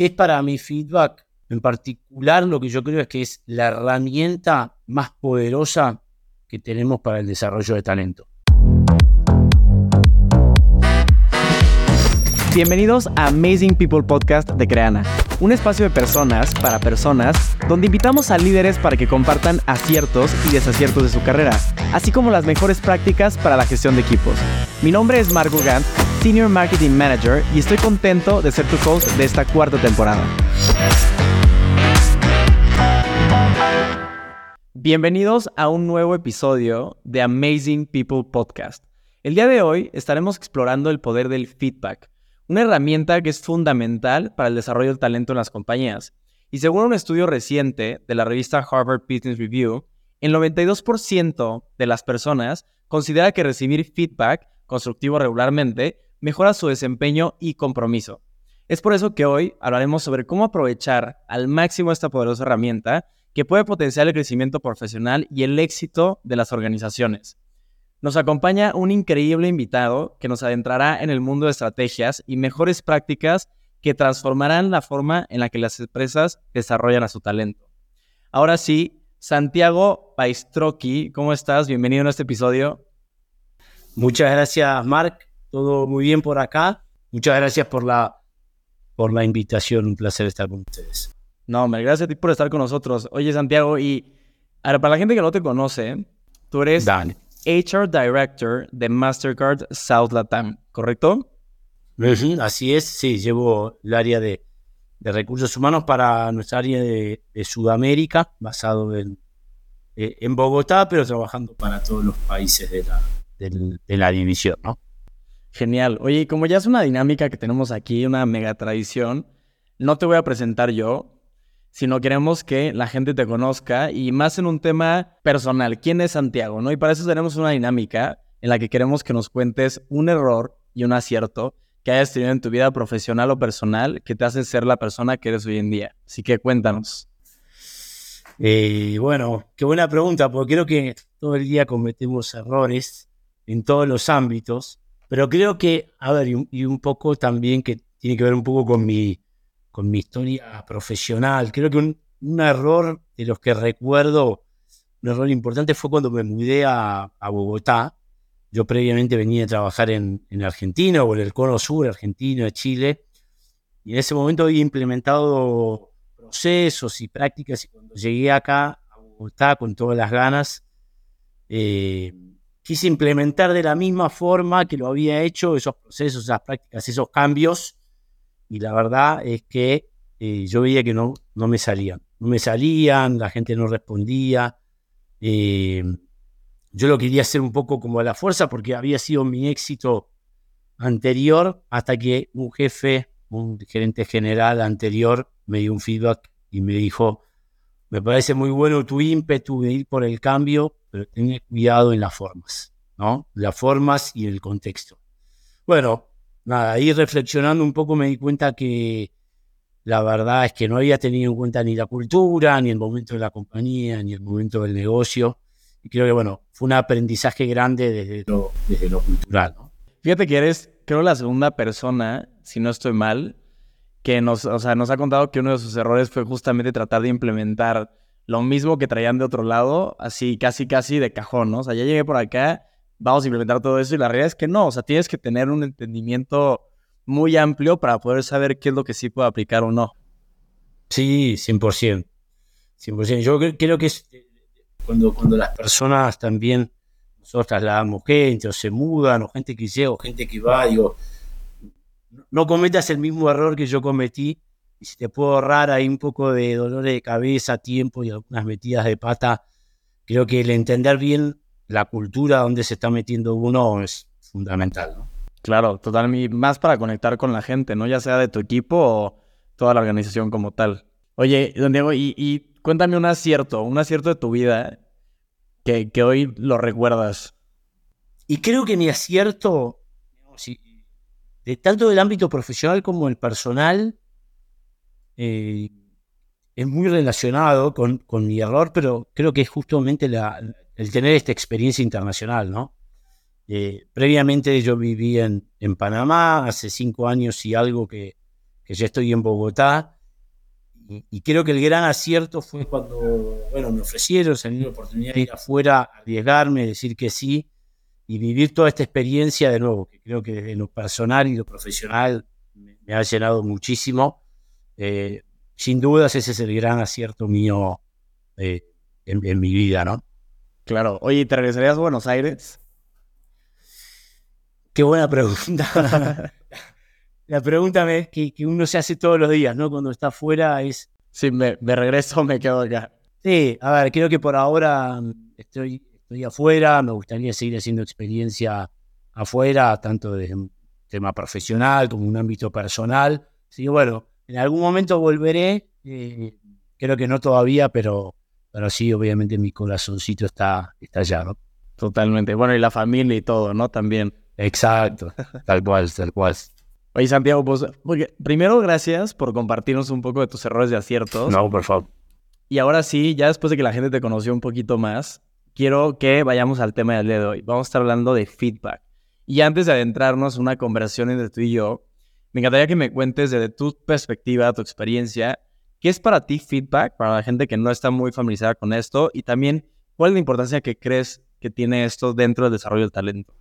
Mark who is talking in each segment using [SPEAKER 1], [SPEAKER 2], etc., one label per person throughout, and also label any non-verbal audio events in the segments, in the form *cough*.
[SPEAKER 1] ¿Qué es para mi feedback? En particular, lo que yo creo es que es la herramienta más poderosa que tenemos para el desarrollo de talento.
[SPEAKER 2] Bienvenidos a Amazing People Podcast de Creana, un espacio de personas para personas donde invitamos a líderes para que compartan aciertos y desaciertos de su carrera, así como las mejores prácticas para la gestión de equipos. Mi nombre es Marco Gant, Senior Marketing Manager, y estoy contento de ser tu host de esta cuarta temporada. Bienvenidos a un nuevo episodio de Amazing People Podcast. El día de hoy estaremos explorando el poder del feedback una herramienta que es fundamental para el desarrollo del talento en las compañías. Y según un estudio reciente de la revista Harvard Business Review, el 92% de las personas considera que recibir feedback constructivo regularmente mejora su desempeño y compromiso. Es por eso que hoy hablaremos sobre cómo aprovechar al máximo esta poderosa herramienta que puede potenciar el crecimiento profesional y el éxito de las organizaciones. Nos acompaña un increíble invitado que nos adentrará en el mundo de estrategias y mejores prácticas que transformarán la forma en la que las empresas desarrollan a su talento. Ahora sí, Santiago Paistroqui, ¿cómo estás? Bienvenido a este episodio.
[SPEAKER 1] Muchas gracias, Mark. Todo muy bien por acá. Muchas gracias por la, por la invitación. Un placer estar con ustedes.
[SPEAKER 2] No, me gracias a ti por estar con nosotros. Oye, Santiago, y ahora, para la gente que no te conoce, tú eres
[SPEAKER 1] Dale.
[SPEAKER 2] HR Director de Mastercard South Latam, ¿correcto?
[SPEAKER 1] Así es, sí, llevo el área de, recursos humanos para nuestra área de, Sudamérica, basado en, eh, en, Bogotá, pero trabajando para todos los países de la, de la división, ¿no?
[SPEAKER 2] Genial. Oye, como ya es una dinámica que tenemos aquí, una mega tradición, no te voy a presentar yo, sino queremos que la gente te conozca y más en un tema personal. ¿Quién es Santiago? ¿no? Y para eso tenemos una dinámica en la que queremos que nos cuentes un error y un acierto que hayas tenido en tu vida profesional o personal que te hace ser la persona que eres hoy en día. Así que cuéntanos.
[SPEAKER 1] Eh, bueno, qué buena pregunta, porque creo que todo el día cometemos errores en todos los ámbitos, pero creo que, a ver, y un poco también que tiene que ver un poco con mi, con mi historia profesional. Creo que un, error de los que recuerdo, un error importante fue cuando me mudé a, Bogotá. Yo previamente venía a trabajar en, Argentina o en el cono sur argentino de Chile. Y en ese momento había implementado procesos y prácticas. Y cuando llegué acá a Bogotá con todas las ganas, eh, quise implementar de la misma forma que lo había hecho esos procesos, esas prácticas, esos cambios y la verdad es que eh, yo veía que no, no me salían. No me salían, la gente no respondía. Eh, yo lo quería hacer un poco como a la fuerza porque había sido mi éxito anterior hasta que un jefe, un gerente general anterior me dio un feedback y me dijo, me parece muy bueno tu ímpetu de ir por el cambio, pero ten cuidado en las formas, ¿no? Las formas y el contexto. Bueno, nada, ahí reflexionando un poco me di cuenta que la verdad es que no había tenido en cuenta ni la cultura, ni el momento de la compañía, ni el momento del negocio. Y creo que, bueno, fue un aprendizaje grande desde lo, desde lo cultural. ¿no?
[SPEAKER 2] Fíjate que eres, creo, la segunda persona, si no estoy mal, que nos, o sea, nos ha contado que uno de sus errores fue justamente tratar de implementar lo mismo que traían de otro lado, así casi, casi de cajón, ¿no? O sea, ya llegué por acá vamos a implementar todo eso y la realidad es que no, o sea, tienes que tener un entendimiento muy amplio para poder saber qué es lo que sí puede aplicar o no.
[SPEAKER 1] Sí, 100%. 100%. Yo creo que eh, cuando, cuando las personas también, nosotros trasladamos gente o se mudan o gente que llega o gente que va, digo, no cometas el mismo error que yo cometí y si te puedo ahorrar ahí un poco de dolor de cabeza, tiempo y algunas metidas de pata, creo que el entender bien la cultura donde se está metiendo uno es fundamental, ¿no?
[SPEAKER 2] Claro, totalmente. Más para conectar con la gente, ¿no? Ya sea de tu equipo o toda la organización como tal. Oye, don Diego, y, cuéntame un acierto, un acierto de tu vida que, hoy lo recuerdas.
[SPEAKER 1] Y creo que mi acierto, de tanto del ámbito profesional como el personal, eh, es muy relacionado con, con, mi error, pero creo que es justamente la, el tener esta experiencia internacional, ¿no? Eh, previamente yo viví en, en, Panamá, hace cinco años y algo que, que ya estoy en Bogotá. Y, creo que el gran acierto fue cuando, bueno, me ofrecieron, salir la oportunidad de ir afuera, arriesgarme, decir que sí y vivir toda esta experiencia de nuevo, que creo que desde lo personal y lo profesional me, ha llenado muchísimo. Eh, sin dudas ese es el gran acierto mío eh, en, mi vida, ¿no?
[SPEAKER 2] Claro. Oye, ¿te regresarías a Buenos Aires?
[SPEAKER 1] Qué buena pregunta. *laughs* La pregunta que, que, uno se hace todos los días, ¿no? Cuando está afuera es...
[SPEAKER 2] Sí, me, me regreso me quedo acá.
[SPEAKER 1] Sí, a ver, creo que por ahora estoy estoy afuera, me gustaría seguir haciendo experiencia afuera, tanto desde un tema profesional como un ámbito personal. Sí, bueno, en algún momento volveré, eh, creo que no todavía, pero, pero sí, obviamente mi corazoncito está, está allá, ¿no?
[SPEAKER 2] Totalmente. Bueno, y la familia y todo, ¿no? También.
[SPEAKER 1] Exacto, tal cual, tal cual.
[SPEAKER 2] Oye, Santiago, pues, primero gracias por compartirnos un poco de tus errores y aciertos.
[SPEAKER 1] No, por favor.
[SPEAKER 2] Y ahora sí, ya después de que la gente te conoció un poquito más, quiero que vayamos al tema del día de hoy. Vamos a estar hablando de feedback. Y antes de adentrarnos en una conversación entre tú y yo, me encantaría que me cuentes desde tu perspectiva, tu experiencia, qué es para ti feedback, para la gente que no está muy familiarizada con esto, y también cuál es la importancia que crees que tiene esto dentro del desarrollo del talento.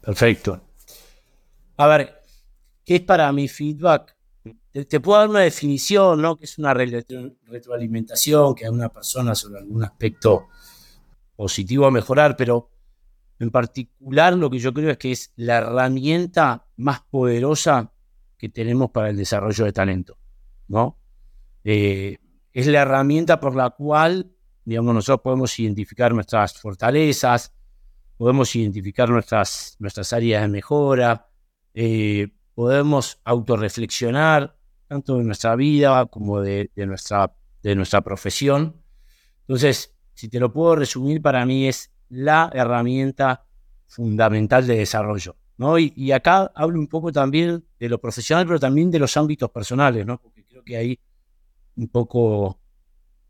[SPEAKER 1] Perfecto. A ver, ¿qué es para mí feedback? Te, puedo dar una definición, ¿no? Que es una retroalimentación que a una persona sobre algún aspecto positivo a mejorar, pero en particular lo que yo creo es que es la herramienta más poderosa que tenemos para el desarrollo de talento, ¿no? Eh, es la herramienta por la cual, digamos, nosotros podemos identificar nuestras fortalezas, podemos identificar nuestras, nuestras áreas de mejora, eh, podemos autorreflexionar tanto de nuestra vida como de, nuestra, de nuestra profesión. Entonces, si te lo puedo resumir, para mí es la herramienta fundamental de desarrollo. ¿no? Y, acá hablo un poco también de lo profesional, pero también de los ámbitos personales, ¿no? porque creo que ahí un poco,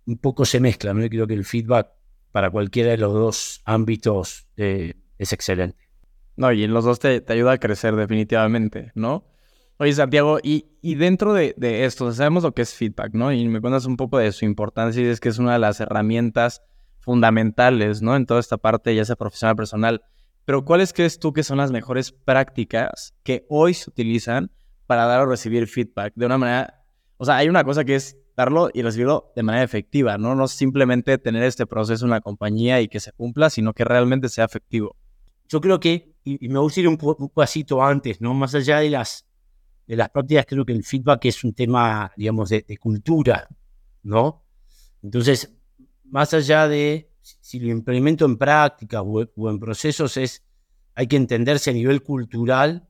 [SPEAKER 1] un poco se mezcla. ¿no? creo que el feedback para cualquiera de los dos ámbitos eh, es excelente.
[SPEAKER 2] No, y en los dos te, ayuda a crecer definitivamente, ¿no? Oye, Santiago, y, dentro de, de, esto, sabemos lo que es feedback, ¿no? Y me cuentas un poco de su importancia y es que es una de las herramientas fundamentales, ¿no? En toda esta parte, ya sea profesional, personal. Pero ¿cuáles crees tú que son las mejores prácticas que hoy se utilizan para dar o recibir feedback de una manera, o sea, hay una cosa que es darlo y recibirlo de manera efectiva, ¿no? No simplemente tener este proceso en la compañía y que se cumpla, sino que realmente sea efectivo.
[SPEAKER 1] Yo creo que, y, me gusta ir un, un, pasito antes, ¿no? Más allá de las, de las prácticas, creo que el feedback es un tema, digamos, de, de cultura, ¿no? Entonces, más allá de si lo implemento en práctica o, en procesos, es, hay que entenderse a nivel cultural,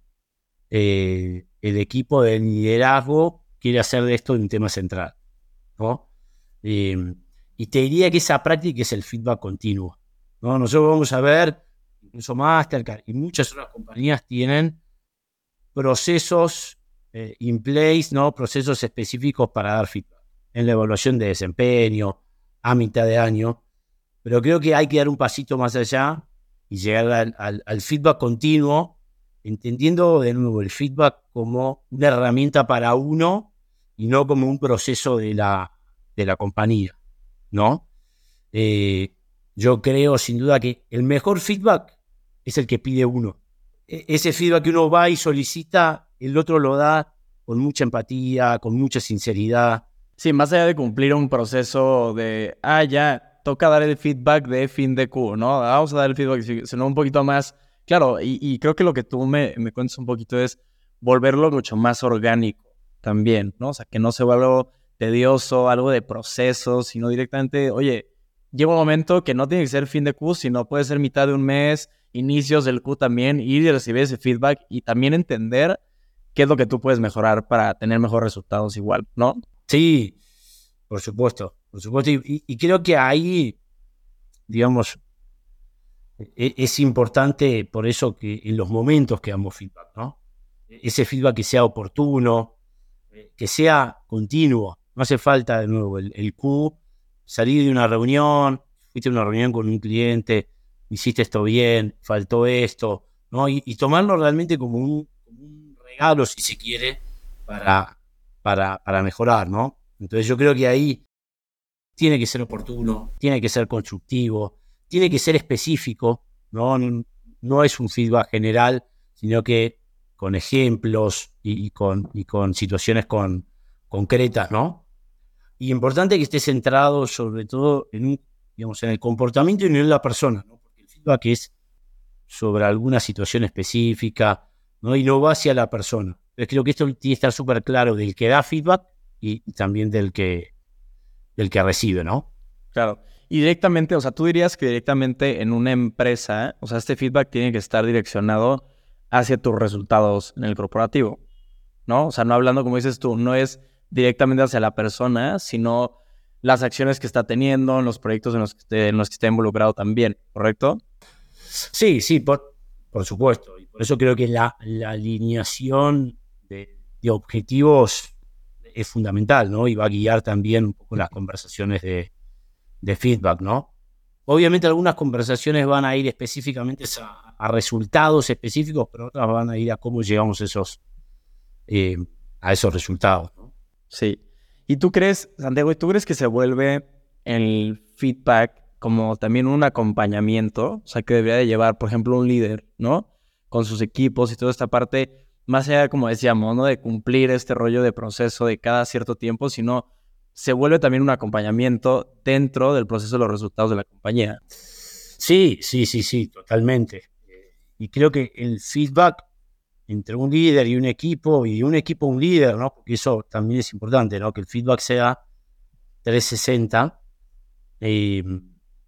[SPEAKER 1] eh, el equipo de liderazgo quiere hacer de esto un tema central. ¿no? Em, y te diría que esa práctica es el feedback continuo. ¿no? Nosotros vamos a ver, incluso Mastercard y muchas otras compañías tienen procesos eh, in place, ¿no? procesos específicos para dar feedback en la evaluación de desempeño, a mitad de año, pero creo que hay que dar un pasito más allá y llegar al, feedback continuo, entendiendo de nuevo el feedback como una herramienta para uno y no como un proceso de la, de la compañía, ¿no? Eh, yo creo sin duda que el mejor feedback es el que pide uno. E, ese feedback que uno va y solicita, el otro lo da con mucha empatía, con mucha sinceridad,
[SPEAKER 2] Sí, más allá de cumplir un proceso de, ah, ya, toca dar el feedback de fin de Q, ¿no? Vamos a dar el feedback, sino un poquito más, claro, y, creo que lo que tú me, me cuentas un poquito es volverlo mucho más orgánico también, ¿no? O sea, que no se vuelva algo tedioso, algo de proceso, sino directamente, oye, llega un momento que no tiene que ser fin de Q, sino puede ser mitad de un mes, inicios del Q también, ir y recibir ese feedback y también entender qué es lo que tú puedes mejorar para tener mejores resultados igual, ¿no?
[SPEAKER 1] Sí, por supuesto, por supuesto. Y, creo que ahí, digamos, e, es, importante por eso que en los momentos que damos feedback, ¿no? Ese feedback que sea oportuno, que sea continuo. No hace falta, de nuevo, el, Q, salir de una reunión, fuiste a una reunión con un cliente, hiciste esto bien, faltó esto, ¿no? Y, tomarlo realmente como un, como un regalo, si se quiere, para, para, para mejorar, ¿no? Entonces yo creo que ahí tiene que ser oportuno, tiene que ser constructivo, tiene que ser específico, ¿no? No es un feedback general, sino que con ejemplos y, con, y con, situaciones con, concretas, ¿no? Y importante que esté centrado sobre todo en, digamos, en el comportamiento y en la persona, ¿no? Porque el feedback es sobre alguna situación específica, ¿no? Y no va hacia la persona. Entonces creo que esto tiene que estar súper claro del que da feedback y también del que, del que recibe, ¿no?
[SPEAKER 2] Claro. Y directamente, o sea, tú dirías que directamente en una empresa, o sea, este feedback tiene que estar direccionado hacia tus resultados en el corporativo, ¿no? O sea, no hablando, como dices tú, no es directamente hacia la persona, sino las acciones que está teniendo, en los proyectos en los que esté, en los que esté involucrado también, ¿correcto?
[SPEAKER 1] Sí, sí, por, por supuesto. Y por eso creo que la, la alineación de, de objetivos es fundamental, ¿no? Y va a guiar también un poco las conversaciones de, feedback, ¿no? Obviamente algunas conversaciones van a ir específicamente a, resultados específicos, pero otras van a ir a cómo llegamos esos, eh, a esos resultados, ¿no?
[SPEAKER 2] Sí. ¿Y tú crees, Santiago, tú crees que se vuelve el feedback como también un acompañamiento? O sea, que debería de llevar, por ejemplo, un líder, ¿no? Con sus equipos y toda esta parte más allá, como decíamos, ¿no? De cumplir este rollo de proceso de cada cierto tiempo, sino se vuelve también un acompañamiento dentro del proceso de los resultados de la compañía.
[SPEAKER 1] Sí, sí, sí, sí, totalmente. Y creo que el feedback entre un líder y un equipo, y un equipo un líder, ¿no? Porque eso también es importante, ¿no? Que el feedback sea 360 eh,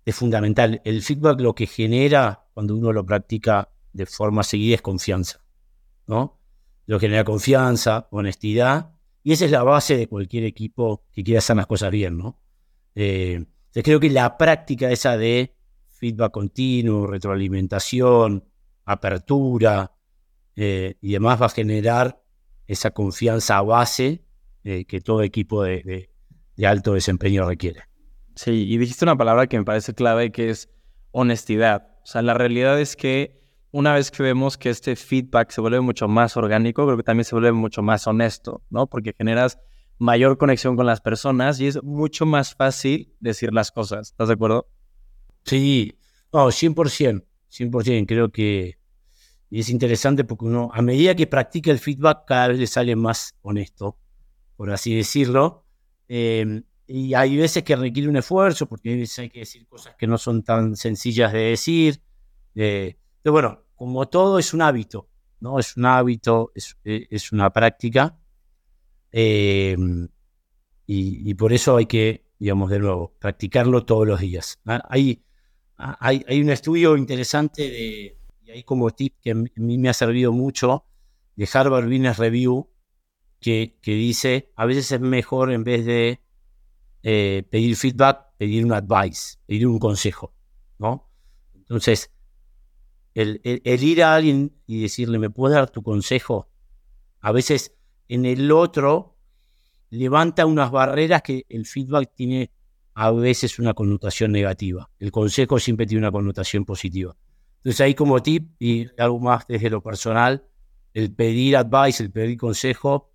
[SPEAKER 1] es fundamental. El feedback lo que genera cuando uno lo practica de forma seguida es confianza, ¿no? Lo genera confianza, honestidad, y esa es la base de cualquier equipo que quiera hacer las cosas bien, ¿no? Eh, creo que la práctica esa de feedback continuo, retroalimentación, apertura eh, y demás va a generar esa confianza base eh, que todo equipo de, de, alto desempeño requiere.
[SPEAKER 2] Sí, y dijiste una palabra que me parece clave que es honestidad. O sea, la realidad es que una vez que vemos que este feedback se vuelve mucho más orgánico, creo que también se vuelve mucho más honesto, ¿no? Porque generas mayor conexión con las personas y es mucho más fácil decir las cosas. ¿Estás de acuerdo?
[SPEAKER 1] Sí, no, 100%, 100%. Creo que es interesante porque uno, a medida que practica el feedback, cada vez le sale más honesto, por así decirlo. Em, y hay veces que requiere un esfuerzo porque hay que decir cosas que no son tan sencillas de decir. Eh, pero bueno, como todo es un hábito, ¿no? Es un hábito, es, e, una práctica. Em, y, por eso hay que, digamos, de nuevo, practicarlo todos los días. Hay, hay, hay un estudio interesante de, y ahí como tip que a mí me ha servido mucho, de Harvard Business Review, que, que dice, a veces es mejor en vez de eh, pedir feedback, pedir un advice, pedir un consejo, ¿no? Entonces, el, ir a alguien y decirle, ¿me puedes dar tu consejo? A veces en el otro levanta unas barreras que el feedback tiene a veces una connotación negativa. El consejo siempre tiene una connotación positiva. Entonces ahí como tip y algo más desde lo personal, el pedir advice, el pedir consejo,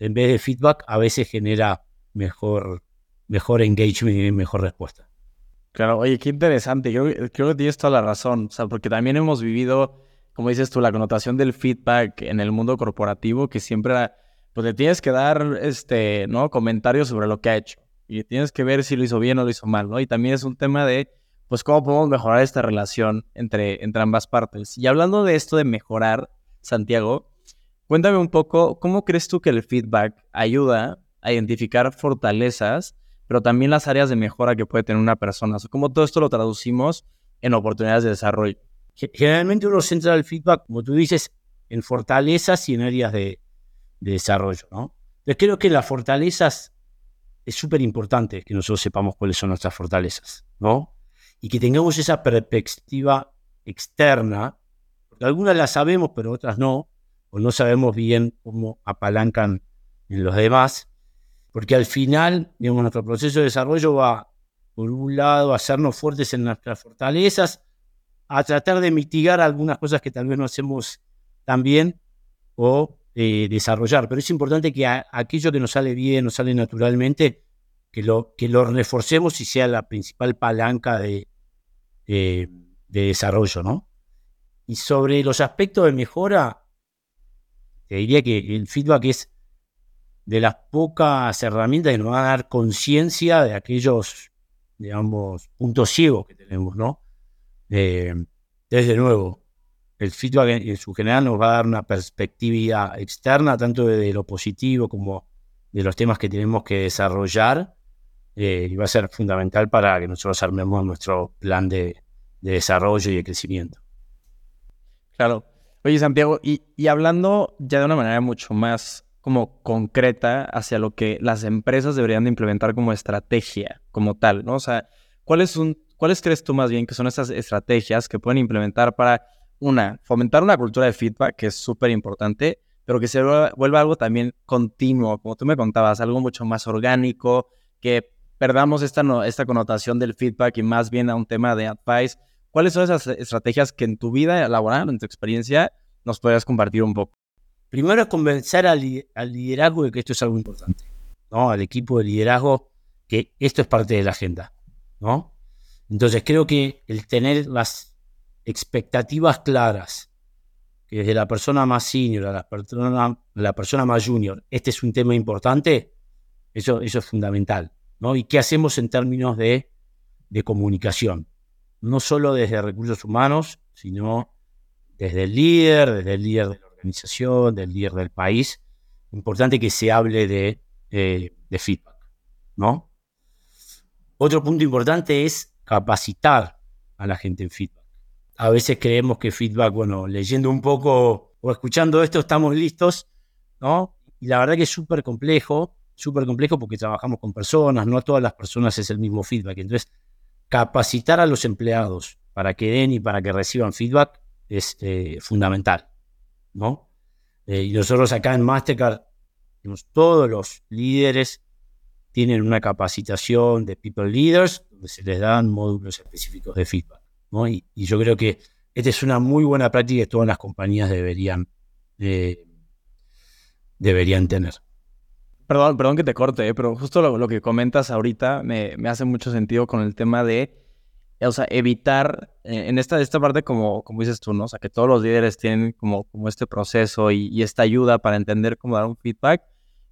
[SPEAKER 1] en vez de feedback, a veces genera mejor, mejor engagement y mejor respuesta.
[SPEAKER 2] Claro, oye, qué interesante. Creo, creo, que tienes toda la razón. O sea, porque también hemos vivido, como dices tú, la connotación del feedback en el mundo corporativo, que siempre pues le tienes que dar este, ¿no? comentarios sobre lo que ha hecho. Y tienes que ver si lo hizo bien o lo hizo mal, ¿no? Y también es un tema de, pues, cómo podemos mejorar esta relación entre, entre ambas partes. Y hablando de esto de mejorar, Santiago, cuéntame un poco, ¿cómo crees tú que el feedback ayuda a identificar fortalezas pero también las áreas de mejora que puede tener una persona. O como todo esto lo traducimos en oportunidades de desarrollo.
[SPEAKER 1] Generalmente uno centra el feedback, como tú dices, en fortalezas y en áreas de, desarrollo, ¿no? Entonces creo que las fortalezas es súper importante que nosotros sepamos cuáles son nuestras fortalezas, ¿no? Y que tengamos esa perspectiva externa, porque algunas las sabemos, pero otras no, o no sabemos bien cómo apalancan en los demás. Porque al final, digamos, nuestro proceso de desarrollo va, por un lado, a hacernos fuertes en nuestras fortalezas, a tratar de mitigar algunas cosas que tal vez no hacemos tan bien, o eh, desarrollar, pero es importante que aquello que nos sale bien, nos sale naturalmente, que lo, que lo reforcemos y sea la principal palanca de, de desarrollo, ¿no? Y sobre los aspectos de mejora, te diría que el feedback es de las pocas herramientas que nos van a dar conciencia de aquellos, digamos, puntos ciegos que tenemos, ¿no? desde nuevo, el feedback en, su general nos va a dar una perspectiva externa, tanto de, lo positivo como de los temas que tenemos que desarrollar, eh, y va a ser fundamental para que nosotros armemos nuestro plan de, desarrollo y de crecimiento.
[SPEAKER 2] Claro. Oye, Santiago, y, hablando ya de una manera mucho más como concreta hacia lo que las empresas deberían de implementar como estrategia, como tal, ¿no? O sea, ¿cuáles, son, ¿cuáles crees tú más bien que son esas estrategias que pueden implementar para una, fomentar una cultura de feedback, que es súper importante, pero que se vuelva, algo también continuo, como tú me contabas, algo mucho más orgánico, que perdamos esta, esta connotación del feedback y más bien a un tema de advice. ¿Cuáles son esas estrategias que en tu vida laboral, en tu experiencia, nos podrías compartir un poco?
[SPEAKER 1] Primero es convencer al, liderazgo de que esto es algo importante, ¿no? Al equipo de liderazgo que esto es parte de la agenda, ¿no? Entonces creo que el tener las expectativas claras, que desde la persona más senior a la persona, la persona más junior, este es un tema importante, eso, eso es fundamental. ¿no? ¿Y qué hacemos en términos de, de comunicación? No solo desde recursos humanos, sino desde el líder, desde el líder de organización, del líder del país. Importante que se hable de, eh, de feedback. ¿no? Otro punto importante es capacitar a la gente en feedback a veces creemos que feedback, bueno, leyendo un poco o escuchando esto estamos listos, ¿no? Y la verdad que es súper complejo, súper complejo porque trabajamos con personas, no a todas las personas es el mismo feedback. Entonces, capacitar a los empleados para que den y para que reciban feedback es eh, fundamental, Eh, y nosotros acá en Mastercard, todos los líderes tienen una capacitación de People Leaders, donde se les dan módulos específicos de feedback. Y, yo creo que esta es una muy buena práctica que todas las compañías deberían, eh, deberían tener.
[SPEAKER 2] Perdón, perdón que te corte, eh, pero justo lo, que comentas ahorita me, hace mucho sentido con el tema de, o sea, evitar eh, en esta, esta parte como, como dices tú, ¿no? O sea, que todos los líderes tienen como, como este proceso y, y esta ayuda para entender cómo dar un feedback.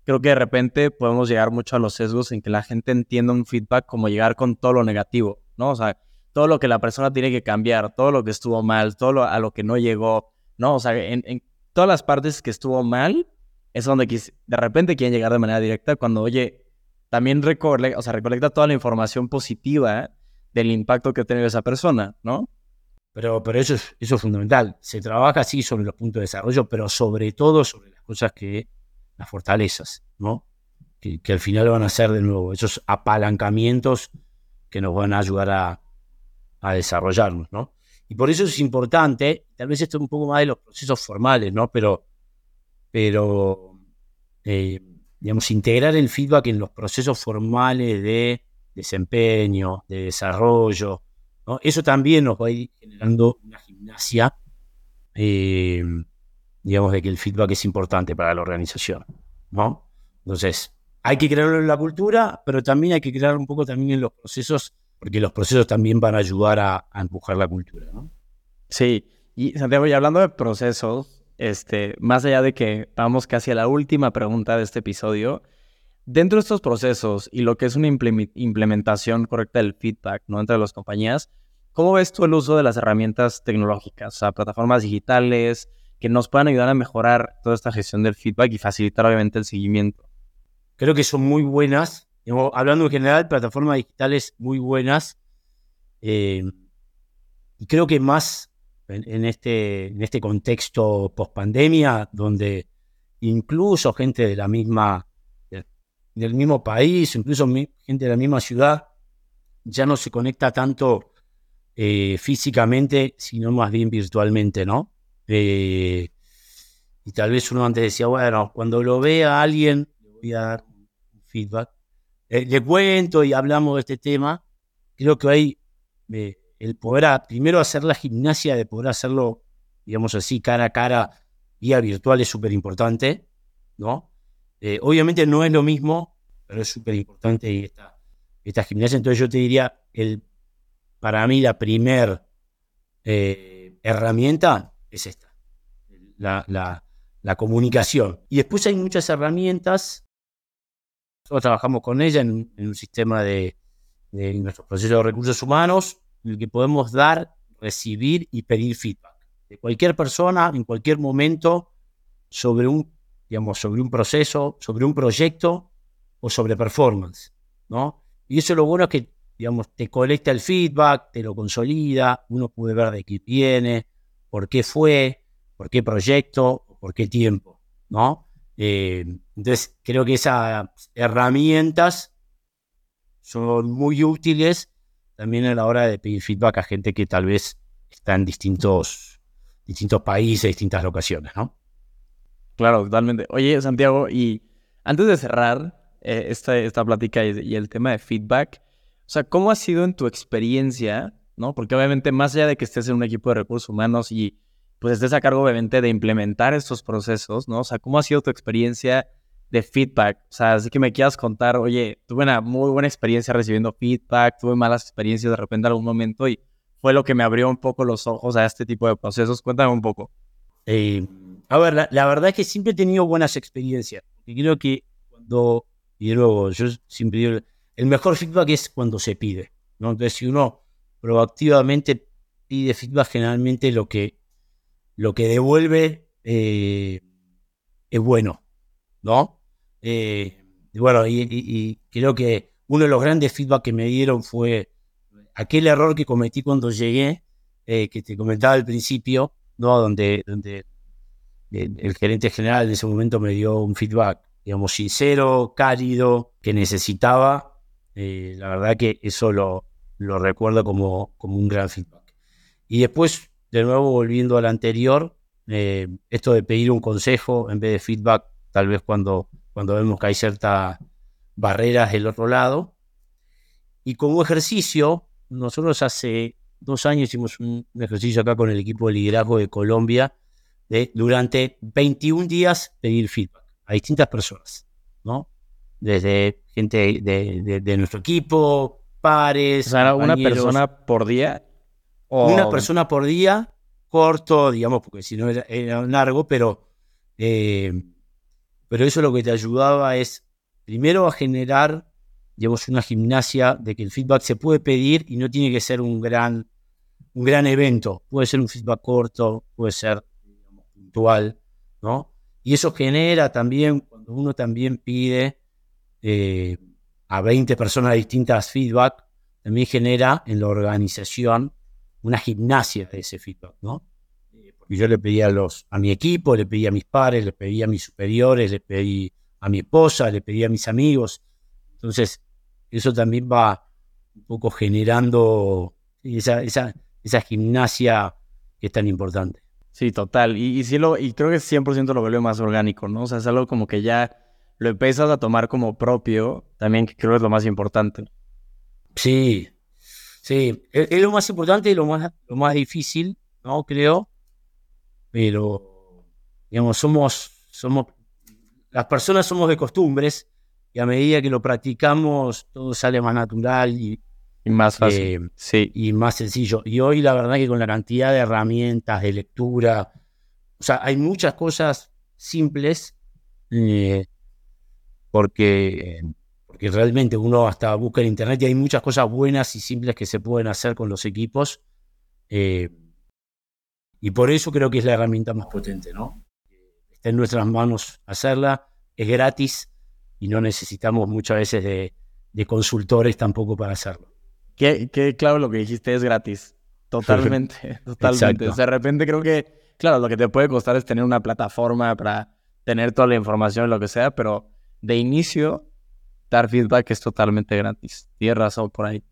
[SPEAKER 2] Creo que de repente podemos llegar mucho a los sesgos en que la gente entienda un feedback como llegar con todo lo negativo, ¿no? O sea, todo lo que la persona tiene que cambiar, todo lo que estuvo mal, todo lo, a lo que no llegó, ¿no? O sea, en, todas las partes que estuvo mal, es donde de repente quieren llegar de manera directa cuando, oye, también recolecta, o sea, recolecta toda la información positiva del impacto que ha tenido esa persona, ¿no?
[SPEAKER 1] Pero, pero eso, es, eso es fundamental. Se trabaja así sobre los puntos de desarrollo, pero sobre todo sobre las cosas que, las fortalezas, ¿no? Que, que al final van a ser de nuevo esos apalancamientos que nos van a ayudar a, a desarrollarnos, ¿no? Y por eso es importante, tal vez esto es un poco más de los procesos formales, ¿no? Pero, pero eh, digamos, integrar el feedback en los procesos formales de desempeño, de desarrollo. Eso también nos va a ir generando una gimnasia, eh, digamos, de que el feedback es importante para la organización, ¿no? Entonces, hay que crearlo en la cultura, pero también hay que crear un poco también en los procesos porque los procesos también van a ayudar a, empujar la cultura, ¿no?
[SPEAKER 2] Sí, y Santiago, y hablando de procesos, este, más allá de que vamos casi a la última pregunta de este episodio, dentro de estos procesos y lo que es una implementación correcta del feedback, ¿no? Entre las compañías, ¿cómo ves tú el uso de las herramientas tecnológicas, o sea, plataformas digitales que nos puedan ayudar a mejorar toda esta gestión del feedback y facilitar obviamente el seguimiento?
[SPEAKER 1] Creo que son muy buenas hablando en general, plataformas digitales muy buenas. Eh, y creo que más en, este, en este contexto post pandemia, donde incluso gente de la misma, del mismo país, incluso gente de la misma ciudad, ya no se conecta tanto eh, físicamente, sino más bien virtualmente, ¿no? Eh, y tal vez uno antes decía, bueno, cuando lo vea a alguien, le voy a dar un feedback. Eh, le cuento y hablamos de este tema, creo que hay el poder, primero hacer la gimnasia de poder hacerlo, digamos así, cara a cara guía virtual es súper importante, ¿no? Eh, obviamente no es lo mismo, pero es súper importante esta, esta gimnasia. Entonces yo te diría, el, para mí la primer eh, herramienta es esta, la, la, comunicación. Y después hay muchas herramientas, nosotros trabajamos con ella en, un sistema de, de nuestros procesos de recursos humanos, en el que podemos dar, recibir y pedir feedback de cualquier persona en cualquier momento sobre un, digamos, sobre un proceso, sobre un proyecto o sobre performance, ¿no? Y eso es lo bueno es que, digamos, te colecta el feedback, te lo consolida, uno puede ver de qué viene, por qué fue, por qué proyecto, por qué tiempo, ¿no? Eh, entonces, creo que esas herramientas son muy útiles también a la hora de pedir feedback a gente que tal vez está en distintos, distintos países, distintas locaciones, ¿no?
[SPEAKER 2] Claro, totalmente. Oye, Santiago, y antes de cerrar eh, esta, esta plática y, el tema de feedback, o sea, ¿cómo ha sido en tu experiencia, no? Porque obviamente más allá de que estés en un equipo de recursos humanos y pues estés a cargo obviamente de implementar estos procesos, ¿no? O sea, ¿cómo ha sido tu experiencia de feedback? O sea, así que me quieras contar, oye, tuve una muy buena experiencia recibiendo feedback, tuve malas experiencias de repente en algún momento y fue lo que me abrió un poco los ojos a este tipo de procesos. Cuéntame un poco.
[SPEAKER 1] Eh, a ver, la, verdad es que siempre he tenido buenas experiencias. Y creo que cuando, y luego, yo siempre digo, el mejor feedback es cuando se pide. ¿no? Entonces, si uno proactivamente pide feedback, generalmente lo que, lo que devuelve eh, es bueno. ¿No? Eh, y bueno, y, creo que uno de los grandes feedback que me dieron fue aquel error que cometí cuando llegué, eh, que te comentaba al principio, ¿no? Donde, donde el gerente general en ese momento me dio un feedback, digamos, sincero, cálido, que necesitaba. Eh, la verdad que eso lo, lo recuerdo como, como un gran feedback. Y después, de nuevo, volviendo al anterior, eh, esto de pedir un consejo en vez de feedback, tal vez cuando, cuando vemos que hay ciertas barreras del otro lado. Y como ejercicio, nosotros hace dos años hicimos un, ejercicio acá con el equipo de liderazgo de Colombia de durante 21 días pedir feedback a distintas personas, ¿no? Desde gente de, nuestro equipo, pares.
[SPEAKER 2] O sea, una persona por día.
[SPEAKER 1] Una persona por día, corto, digamos, porque si no era, largo, pero, eh, pero eso lo que te ayudaba es primero a generar digamos, una gimnasia de que el feedback se puede pedir y no tiene que ser un gran, un gran evento. Puede ser un feedback corto, puede ser puntual, ¿no? Y eso genera también, cuando uno también pide eh, a 20 personas distintas feedback, también genera en la organización una gimnasia de ese feedback, ¿no? Porque yo le pedí a, los, a mi equipo, le pedí a mis pares, le pedí a mis superiores, le pedí a mi esposa, le pedí a mis amigos. Entonces, eso también va un poco generando esa, esa, esa gimnasia que es tan importante.
[SPEAKER 2] Sí, total. Y, y, sí lo, y creo que 100% lo vuelve más orgánico, ¿no? O sea, es algo como que ya lo empiezas a tomar como propio, también que creo es lo más importante.
[SPEAKER 1] Sí, sí. Es, lo más importante y lo más, lo más difícil, ¿no? Creo. Pero, digamos, somos, somos, las personas somos de costumbres y a medida que lo practicamos todo sale más natural y,
[SPEAKER 2] más fácil. Eh.
[SPEAKER 1] Y más sencillo. Y hoy la verdad que con la cantidad de herramientas, de lectura, o sea, hay muchas cosas simples eh, porque, porque realmente uno hasta busca en internet y hay muchas cosas buenas y simples que se pueden hacer con los equipos. Eh, y por eso creo que es la herramienta más potente, ¿no? Está en nuestras manos hacerla, es gratis y no necesitamos muchas veces de, consultores tampoco para hacerlo.
[SPEAKER 2] Qué, claro lo que dijiste, es gratis. Totalmente, *laughs* totalmente. de repente creo que, claro, lo que te puede costar es tener una plataforma para tener toda la información, lo que sea, pero de inicio, dar feedback es totalmente gratis. Tienes razón por ahí.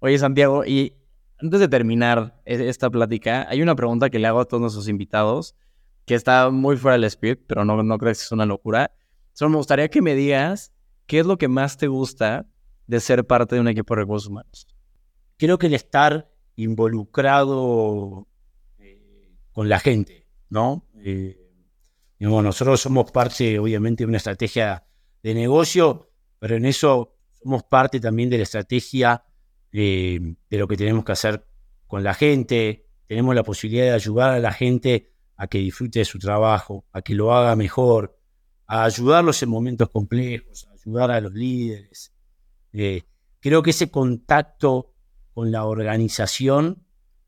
[SPEAKER 2] Oye, Santiago, y antes de terminar e, esta plática, hay una pregunta que le hago a todos nuestros invitados, que está muy fuera del script, pero no, no creo que es una locura. Solo me gustaría que me digas qué es lo que más te gusta de ser parte de un equipo de recursos humanos.
[SPEAKER 1] Creo que el estar involucrado eh, con la gente, ¿no? Eh, nosotros somos parte, obviamente, de una estrategia de negocio, pero en eso somos parte también de la estrategia de lo que tenemos que hacer con la gente. Tenemos la posibilidad de ayudar a la gente a que disfrute de su trabajo, a que lo haga mejor, a ayudarlos en momentos complejos, a ayudar a los líderes. Eh, creo que ese contacto con la organización,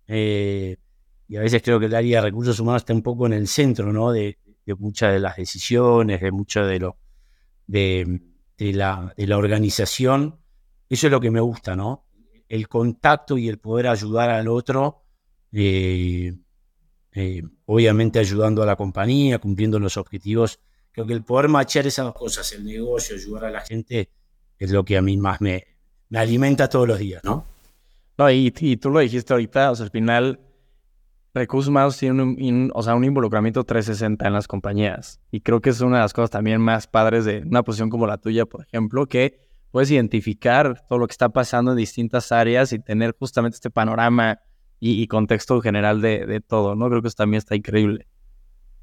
[SPEAKER 1] eh, y a veces creo que el área de recursos humanos está un poco en el centro ¿no? de, muchas de las decisiones, de mucho de lo de, la, organización. Eso es lo que me gusta, ¿no? El contacto y el poder ayudar al otro. Eh, eh, obviamente ayudando a la compañía, cumpliendo los objetivos. Creo que el poder machar esas dos cosas, el negocio, ayudar a la gente, es lo que a mí más me alimenta todos los días, ¿no?
[SPEAKER 2] No, y, tú lo dijiste ahorita, o sea, al final, Recursos Humanos tiene un, o sea, un involucramiento 360 en las compañías. Y creo que es una de las cosas también más padres de una posición como la tuya, por ejemplo, que puedes identificar todo lo que está pasando en distintas áreas y tener justamente este panorama y, contexto general de, todo, ¿no? Creo que eso también está increíble.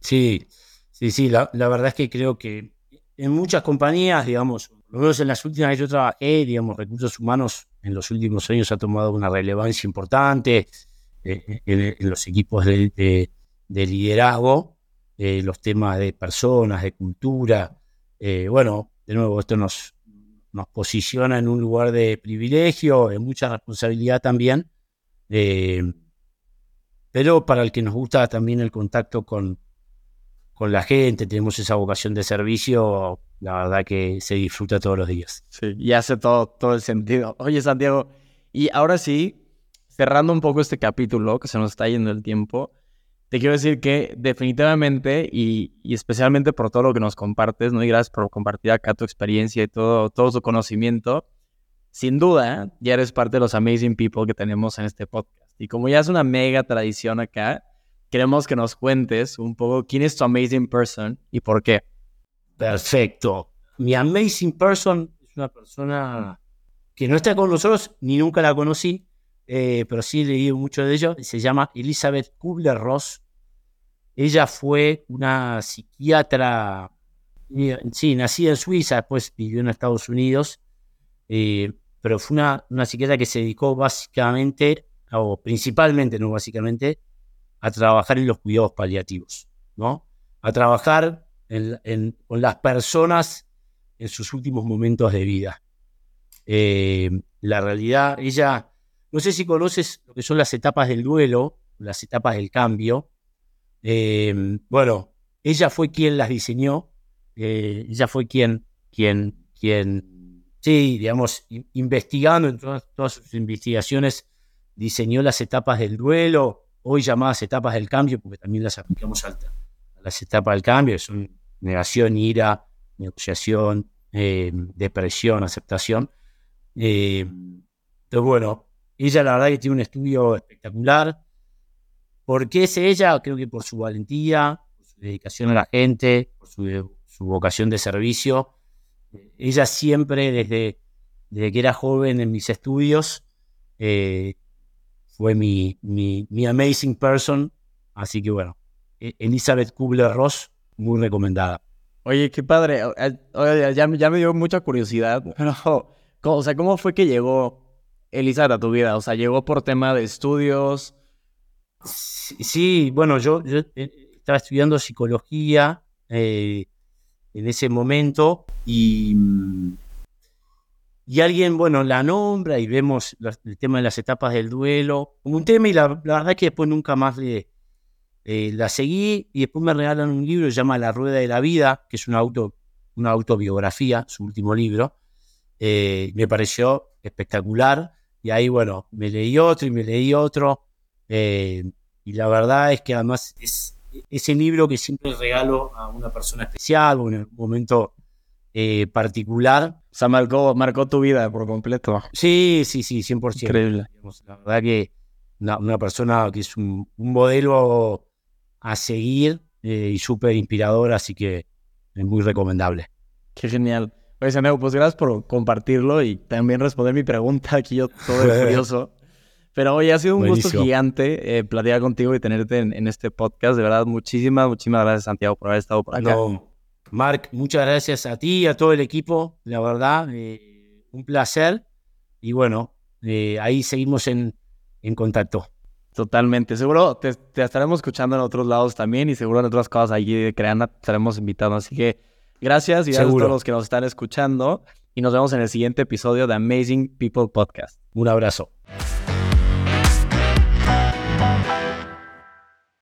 [SPEAKER 1] Sí, sí, sí, la, verdad es que creo que en muchas compañías, digamos, lo menos en las últimas que yo trabajé, digamos, recursos humanos en los últimos años ha tomado una relevancia importante eh, en, los equipos de, liderazgo, eh, los temas de personas, de cultura. Eh, bueno, de nuevo, esto nos, posiciona en un lugar de privilegio, de mucha responsabilidad también, eh, pero para el que nos gusta también el contacto con, con la gente, tenemos esa vocación de servicio, la verdad que se disfruta todos los días.
[SPEAKER 2] Sí, y hace todo, todo el sentido. Oye, Santiago, y ahora sí, cerrando un poco este capítulo, que se nos está yendo el tiempo, te quiero decir que definitivamente y, especialmente por todo lo que nos compartes, ¿no? Y gracias por compartir acá tu experiencia y todo, todo su conocimiento sin duda, ya eres parte de los amazing people que tenemos en este podcast. Y como ya es una mega tradición acá, queremos que nos cuentes un poco quién es tu amazing person y por qué.
[SPEAKER 1] Perfecto. Mi amazing person es una persona que no está con nosotros, ni nunca la conocí, eh, pero sí leí mucho de ello. Se llama Elizabeth Kubler-Ross. Ella fue una psiquiatra, sí, nacida en Suiza, después vivió en Estados Unidos. Eh, pero fue una, una psiquiatra que se dedicó básicamente, o principalmente, no básicamente, a trabajar en los cuidados paliativos, ¿no? A trabajar con las personas en sus últimos momentos de vida. Eh, la realidad, ella, no sé si conoces lo que son las etapas del duelo, las etapas del cambio. Eh, bueno, ella fue quien las diseñó, eh, ella fue quien, quien, quien Sí, digamos, investigando en todas, sus investigaciones, diseñó las etapas del duelo, hoy llamadas etapas del cambio, porque también las aplicamos a, las etapas del cambio, son negación, ira, negociación, eh, depresión, aceptación. Eh, entonces, bueno, ella la verdad que tiene un estudio espectacular. ¿Por qué es ella? Creo que por su valentía, por su dedicación a la gente, por su vocación de servicio ella siempre, desde, desde que era joven en mis estudios, eh, fue mi, mi, amazing person. Así que bueno, e-, Elizabeth Kubler-Ross, muy recomendada.
[SPEAKER 2] Oye, qué padre. Oye, ya, ya, me dio mucha curiosidad. *laughs* Pero, o sea, ¿cómo fue que llegó Elizabeth a tu vida? O sea, ¿llegó por tema de estudios?
[SPEAKER 1] Sí, bueno, yo, eh, estaba estudiando psicología. Eh, en ese momento y, y alguien, bueno, la nombra y vemos el tema de las etapas del duelo un tema y la, verdad es que después nunca más le, eh, la seguí y después me regalan un libro que se llama La Rueda de la Vida, que es una, auto, una autobiografía, su último libro. Eh, me pareció espectacular y ahí, bueno, me leí otro y me leí otro. Eh, y la verdad es que además es, ese libro que siempre regalo a una persona especial o en un momento eh, particular.
[SPEAKER 2] O sea, marcó, marcó tu vida por completo.
[SPEAKER 1] Sí, sí, sí, 100%.
[SPEAKER 2] Increíble.
[SPEAKER 1] la verdad que una, persona que es un, modelo a seguir eh, y súper inspirador, así que es muy recomendable.
[SPEAKER 2] Qué genial. Oye, Saneo, pues gracias por compartirlo y también responder mi pregunta aquí yo todo *laughs* curioso. Pero oye, ha sido un gusto gigante eh, platicar contigo y tenerte en, este podcast. De verdad, muchísimas, muchísimas gracias, Santiago, por haber estado por acá.
[SPEAKER 1] No, Marc, muchas gracias a ti y a todo el equipo. La verdad, eh, un placer. Y bueno, eh, ahí seguimos en, en contacto.
[SPEAKER 2] Totalmente. Seguro te, estaremos escuchando en otros lados también y seguro en otras cosas allí de Creana estaremos invitando. Así que gracias y gracias a todos los que nos están escuchando y nos vemos en el siguiente episodio de Amazing People Podcast.
[SPEAKER 1] Un abrazo.